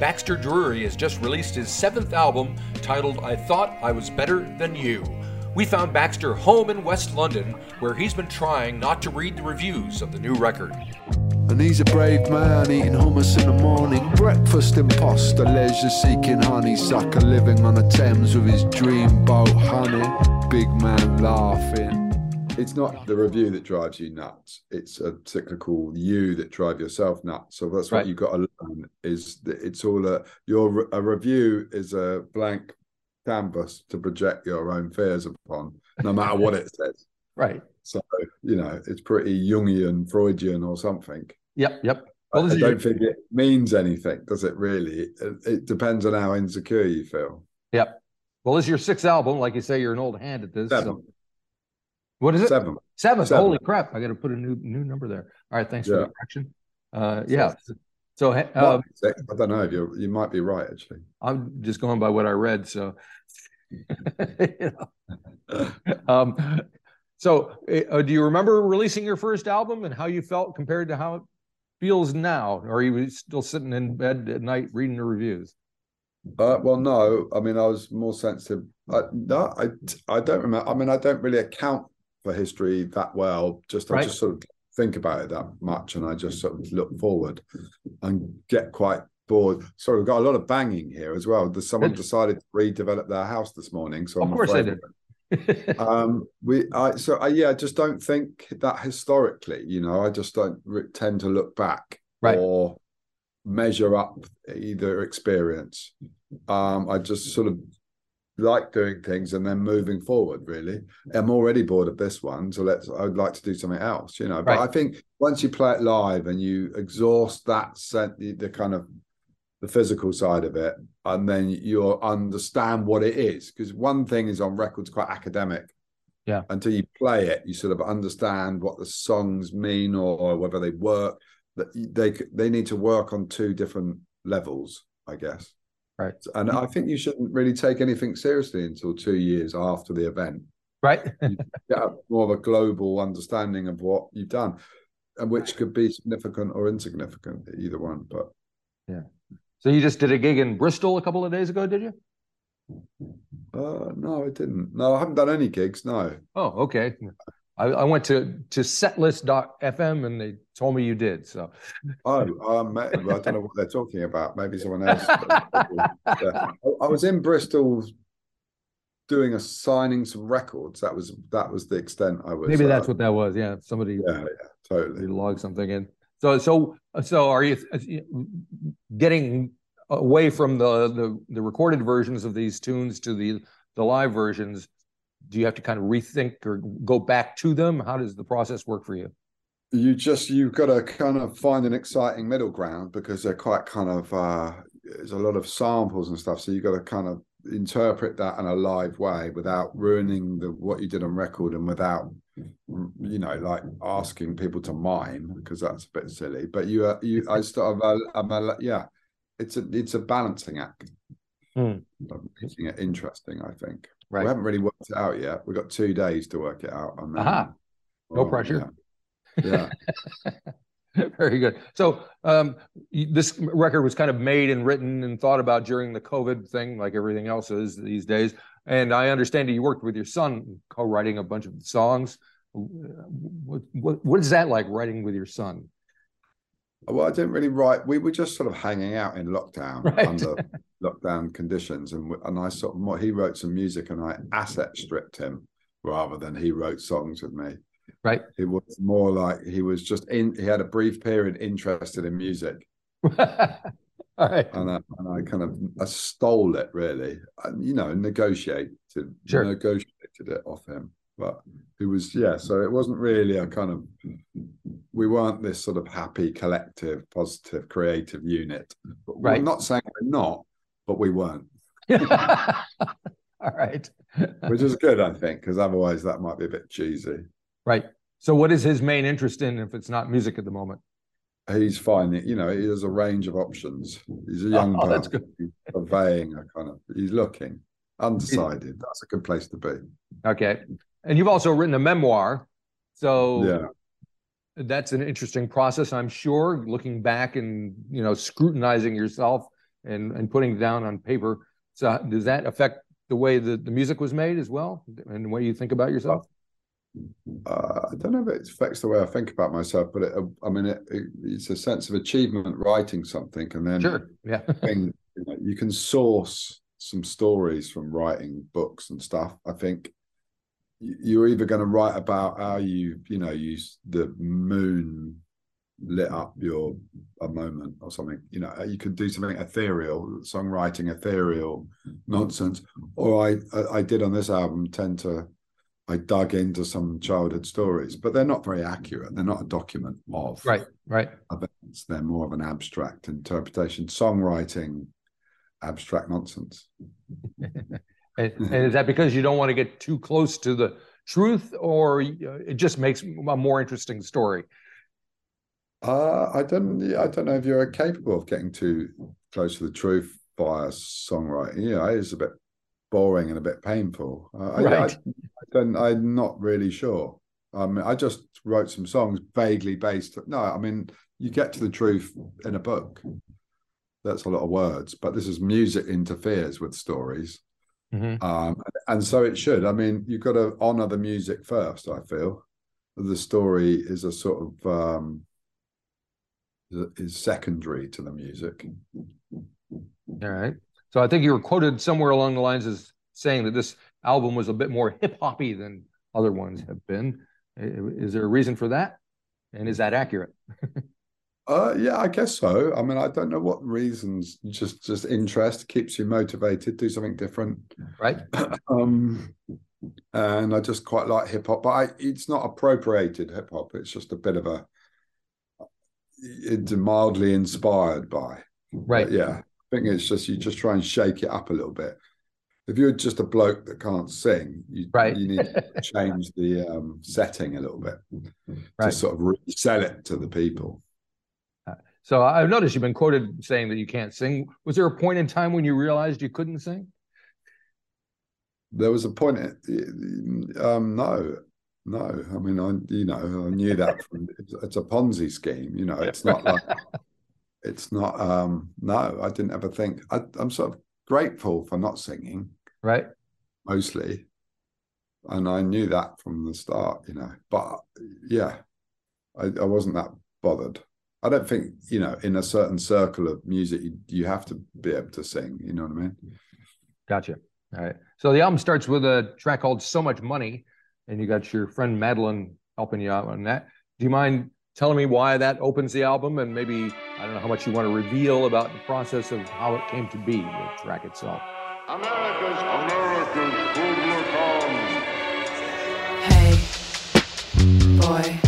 Baxter Dury has just released his seventh album titled I Thought I Was Better Than You. We found Baxter home in West London, where he's been trying not to read the reviews of the new record. And he's a brave man eating hummus in the morning. Breakfast imposter, leisure seeking honeysucker, living on the Thames with his dream boat, honey. Big man laughing. It's not the review that drives you nuts. It's a cyclical you that drive yourself nuts. So that's what you've got to learn is that it's all a your a review is a blank canvas to project your own fears upon, no matter what it says. Right. So you know it's pretty Jungian, Freudian, or something. Yep. Yep. I, Well, I don't think it means anything, does it? Really, it, it depends on how insecure you feel. Yep. Well, this is your sixth album. Like you say, you're an old hand at this. Seven. So. What is it? Seven. Seventh. Seven. Holy crap! I got to put a new new number there. All right. Thanks for the correction. Uh, yeah. So uh, Might be- I don't know if you you might be right actually. I'm just going by what I read. So, you know. um, so uh, do you remember releasing your first album and how you felt compared to how it feels now? Or are you still sitting in bed at night reading the reviews? Uh, well, no. I mean, I was more sensitive. I, no, I, I don't remember. I mean, I don't really account for history that well. Just I just sort of think about it that much, and I just sort of look forward and get quite bored. Sorry, we've got a lot of banging here as well. There's someone decided to redevelop their house this morning, so Of I'm course they did. um we i so I, yeah i just don't think that historically you know i just don't tend to look back Right. or measure up either experience um i just sort of like doing things and then moving forward really i'm already bored of this one so let's i'd like to do something else you know but Right. i think once you play it live and you exhaust that set the, the kind of the physical side of it and then you'll understand what it is because one thing is on records quite academic Yeah. until you play it you sort of understand what the songs mean or, whether they work that they they need to work on two different levels i guess Right. and i think you shouldn't really take anything seriously until two years after the event right. get more of a global understanding of what you've done and which could be significant or insignificant either one but yeah. so you just did a gig in Bristol a couple of days ago, did you? Uh, no, I didn't. No, I haven't done any gigs. No. Oh, okay. I, I went to to setlist.fm and they told me you did. So Oh, um, I don't know what they're talking about. Maybe someone else. Yeah. I, was in Bristol doing a signing some records. That was that was the extent I was. maybe uh, that's what that was. Yeah, somebody Yeah, yeah, totally. you log something in. So so so are you uh, getting away from the the the recorded versions of these tunes to the the live versions? Do you have to kind of rethink or go back to them? How does the process work for you? You just you've got to kind of find an exciting middle ground because they're quite kind of uh there's a lot of samples and stuff. So you've got to kind of interpret that in a live way without ruining the what you did on record and without you know like asking people to mime because that's a bit silly. But you uh, you I sort of uh, I'm a, yeah, it's a it's a balancing act. Hmm. Making it interesting, I think. Right. We haven't really worked it out yet. We've got two days to work it out. And then, Aha. No Oh, pressure. Yeah. yeah. Very good. So um, this record was kind of made and written and thought about during the COVID thing, like everything else is these days. And I understand that you worked with your son, co-writing a bunch of songs. What, what, what is that like writing with your son? Well, I didn't really write. We were just sort of hanging out in lockdown Right. under lockdown conditions, and and I sort of more, he wrote some music, and I asset stripped him rather than he wrote songs with me. Right. It was more like he was just in. He had a brief period interested in music, All right. and I, and I kind of I stole it really, and you know, negotiated Sure. negotiated it off him. But it was yeah, so it wasn't really a kind of we weren't this sort of happy, collective, positive, creative unit. But Right. I'm not saying we're not, but we weren't, All right. which is good, I think, because otherwise that might be a bit cheesy. Right. So what is his main interest in if it's not music at the moment? He's finding, you know, he has a range of options. He's a young Oh, that's person, he's surveying a kind of, he's looking undecided. That's a good place to be. Okay. And you've also written a memoir. So Yeah. that's an interesting process, I'm sure, looking back and, you know, scrutinizing yourself and and putting it down on paper. So does that affect the way that the music was made as well, and the way you think about yourself? Uh, I don't know if it affects the way I think about myself, but it, I mean, it, it, it's a sense of achievement writing something, and then sure, yeah, thing, you, know, you can source some stories from writing books and stuff. I think you're either going to write about how you, you know, use the moon lit up your a moment or something you know you could do something ethereal songwriting ethereal nonsense. Or i i did on this album tend to i dug into some childhood stories but they're not very accurate. They're not a document of right right. events. They're more of an abstract interpretation. Songwriting abstract nonsense and, and is that because you don't want to get too close to the truth or it just makes a more interesting story uh, I don't. I don't know if you're capable of getting too close to the truth via songwriting. You know, it's a bit boring and a bit painful. Uh, right. I, I, I'm not really sure. Um, I just wrote some songs vaguely based. No, I mean, you get to the truth in a book. That's a lot of words, but this is music interferes with stories. Mm-hmm. Um, and so it should. I mean, you've got to honor the music first. I feel the story is a sort of um, is secondary to the music. All right. So I think you were quoted somewhere along the lines as saying that this album was a bit more hip hoppy than other ones have been. Is there a reason for that? And is that accurate? uh, yeah, I guess so. I mean, I don't know what reasons. Just just interest keeps you motivated. Do something different, right? um, and I just quite like hip hop, but I, it's not appropriated hip hop. It's just a bit of a it's mildly inspired by. Right. But yeah. I think it's just you just try and shake it up a little bit. If you're just a bloke that can't sing, you, right. you need to change the um, setting a little bit right. to sort of sell it to the people. So I've noticed you've been quoted saying that you can't sing. Was there a point in time when you realized you couldn't sing? There was a point. Um, no, no, I mean, I you know I knew that from it's a Ponzi scheme. You know, it's not like it's not. um No, I didn't ever think. I, I'm sort of grateful for not singing, right? Mostly, and I knew that from the start. You know, but yeah, I, I wasn't that bothered. I don't think you know in a certain circle of music you, you have to be able to sing. You know what I mean? Gotcha. All right. So the album starts with a track called "So Much Money." and you got your friend Madeline helping you out on that. Do you mind telling me why that opens the album and maybe I don't know how much you want to reveal about the process of how it came to be, the track itself? America's America's Hey, boy.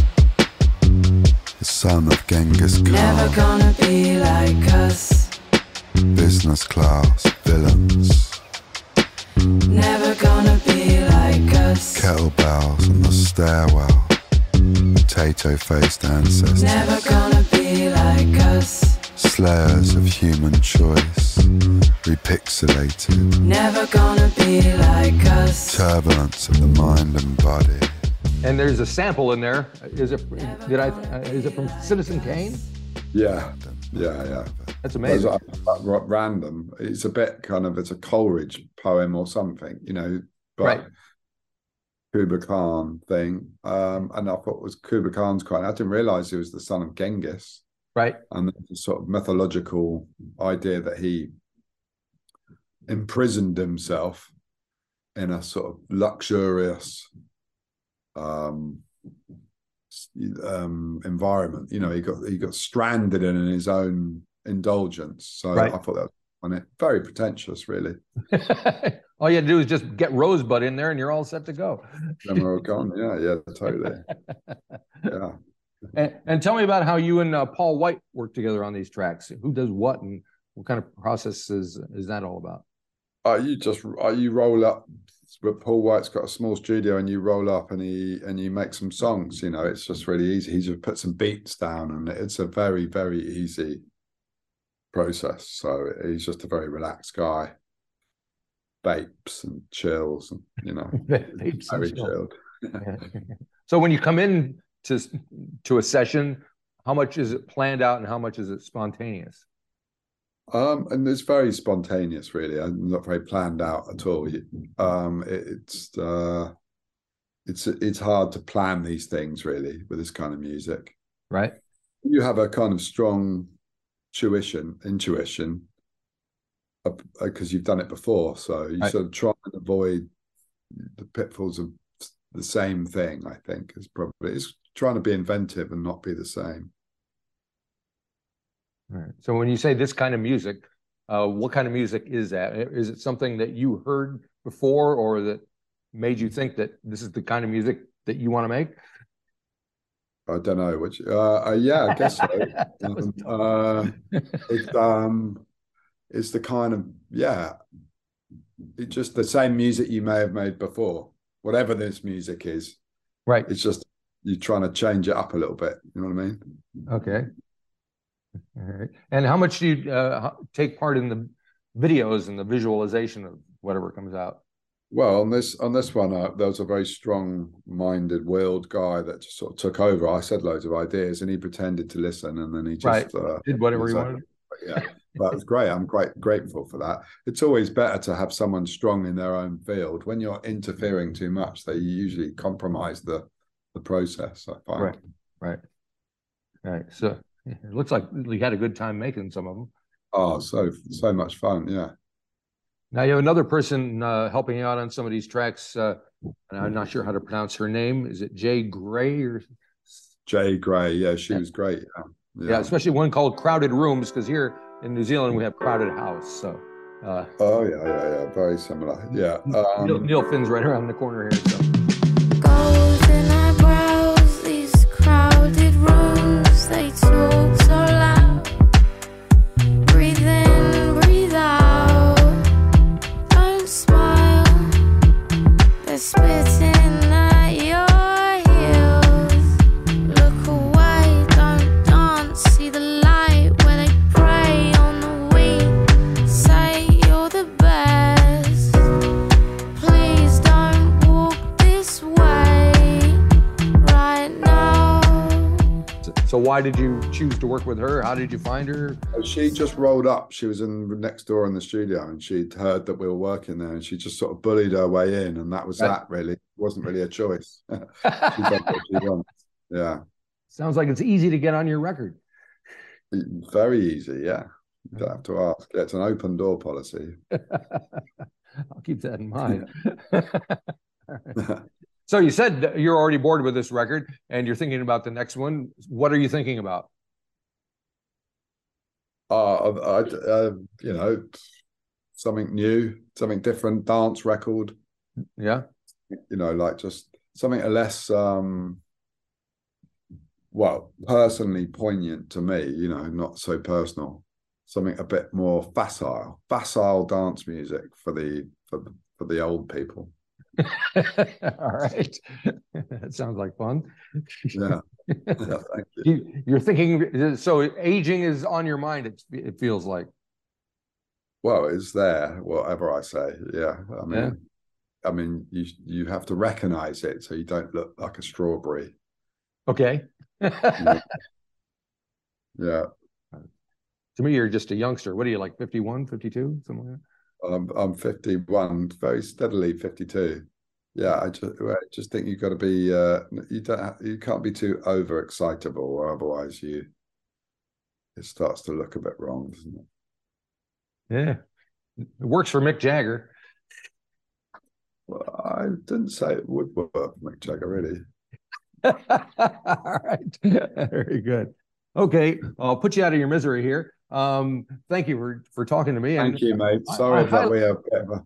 Son of Genghis Khan. Never gonna be like us. Business class villains. Never gonna be like us. Kettlebells on the stairwell. Potato faced ancestors. Never gonna be like us. Slayers of human choice. Repixelated. Never gonna be like us. Turbulence of the mind and body. And there's a sample in there. Is it? Did I? Uh, is it from Citizen Kane? Yeah. Yeah, yeah. That's amazing. random. It's a bit kind of it's a Coleridge poem or something, you know. But right. Kubla Khan thing, um, and I thought it was Kubla Khan's quite. I didn't realize he was the son of Genghis. Right. And the sort of mythological idea that he imprisoned himself in a sort of luxurious um um, environment. You know, he got he got stranded in his own indulgence. So right. I thought that was on it. Very pretentious, really. all you had to do is just get Rosebud in there, and you're all set to go. gone. Yeah, yeah, totally. yeah. And, and, tell me about how you and uh, Paul White work together on these tracks. Who does what, and what kind of process is is that all about? Uh, you just uh, you roll up but Paul White's got a small studio and you roll up and he and you make some songs, you know, it's just really easy. He just put some beats down and it's a very, very easy process. So he's just a very relaxed guy. Vapes and chills and you know very chilled. so when you come in to to a session, how much is it planned out and how much is it spontaneous? Um, and it's very spontaneous, really. I'm not very planned out at all. Um, it, it's uh, it's it's hard to plan these things really with this kind of music. Right. You have a kind of strong tuition, intuition, because uh, you've done it before. So you right. sort of try and avoid the pitfalls of the same thing. I think is probably it's trying to be inventive and not be the same. Right. So when you say this kind of music, uh, what kind of music is that? Is it something that you heard before, or that made you think that this is the kind of music that you want to make? I don't know. Which, uh, uh yeah, I guess so. um, uh, it, um, it's the kind of yeah, it's just the same music you may have made before, whatever this music is. Right. It's just you're trying to change it up a little bit. You know what I mean? Okay. All right. And how much do you uh, take part in the videos and the visualization of whatever comes out? Well, on this on this one, uh, there was a very strong-minded, willed guy that just sort of took over. I said loads of ideas, and he pretended to listen, and then he just right. uh, did whatever he wanted. Yeah, but it was great. I'm quite grateful for that. It's always better to have someone strong in their own field. When you're interfering too much, they usually compromise the the process. I find. Right. Right. Right. So it looks like we had a good time making some of them. Oh, so so much fun! Yeah. Now you have another person uh, helping you out on some of these tracks, uh, and I'm not sure how to pronounce her name. Is it Jay Gray or Jay Gray? Yeah, she yeah. was great. Yeah. yeah. yeah, especially one called Crowded Rooms, because here in New Zealand we have Crowded House. So. Uh, oh yeah, yeah, yeah, very similar. Yeah. Um, Neil, Neil Finn's right around the corner here. So. Why did you choose to work with her? How did you find her? Uh, she just rolled up. She was in next door in the studio, and she'd heard that we were working there, and she just sort of bullied her way in, and that was right. that. Really, it wasn't really a choice. she did what she wants. Yeah. Sounds like it's easy to get on your record. Mm, very easy. Yeah. You don't have to ask. It's an open door policy. I'll keep that in mind. So you said you're already bored with this record and you're thinking about the next one. What are you thinking about? Uh, I, uh, you know, something new, something different, dance record. Yeah. You know, like just something a less, um, well, personally poignant to me, you know, not so personal. Something a bit more facile, facile dance music for the for the, for the old people. All right. that sounds like fun. Yeah. yeah you. you. are thinking, so aging is on your mind, it, it feels like. Well, it's there, whatever I say. Yeah. I mean, yeah. I mean, you you have to recognize it so you don't look like a strawberry. Okay. yeah. yeah. To me, you're just a youngster. What are you like, 51, 52, something like that? I'm I'm 51, very steadily 52. Yeah, I just I just think you've got to be uh, you don't have, you can't be too overexcitable, or otherwise you it starts to look a bit wrong, doesn't it? Yeah, it works for Mick Jagger. Well, I didn't say it would work for Mick Jagger, really. All right, very good. Okay, I'll put you out of your misery here. Um, thank you for for talking to me. Thank and, you, mate. Sorry I, I, that we have a bit of a,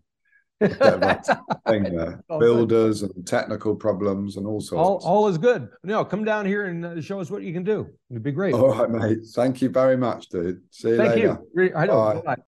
bit of a thing there. Builders and technical problems and all sorts. All, all is good. No, come down here and uh, show us what you can do. It'd be great. All right, mate. Thank you very much, dude. See you thank later. You. I know. Bye. Bye.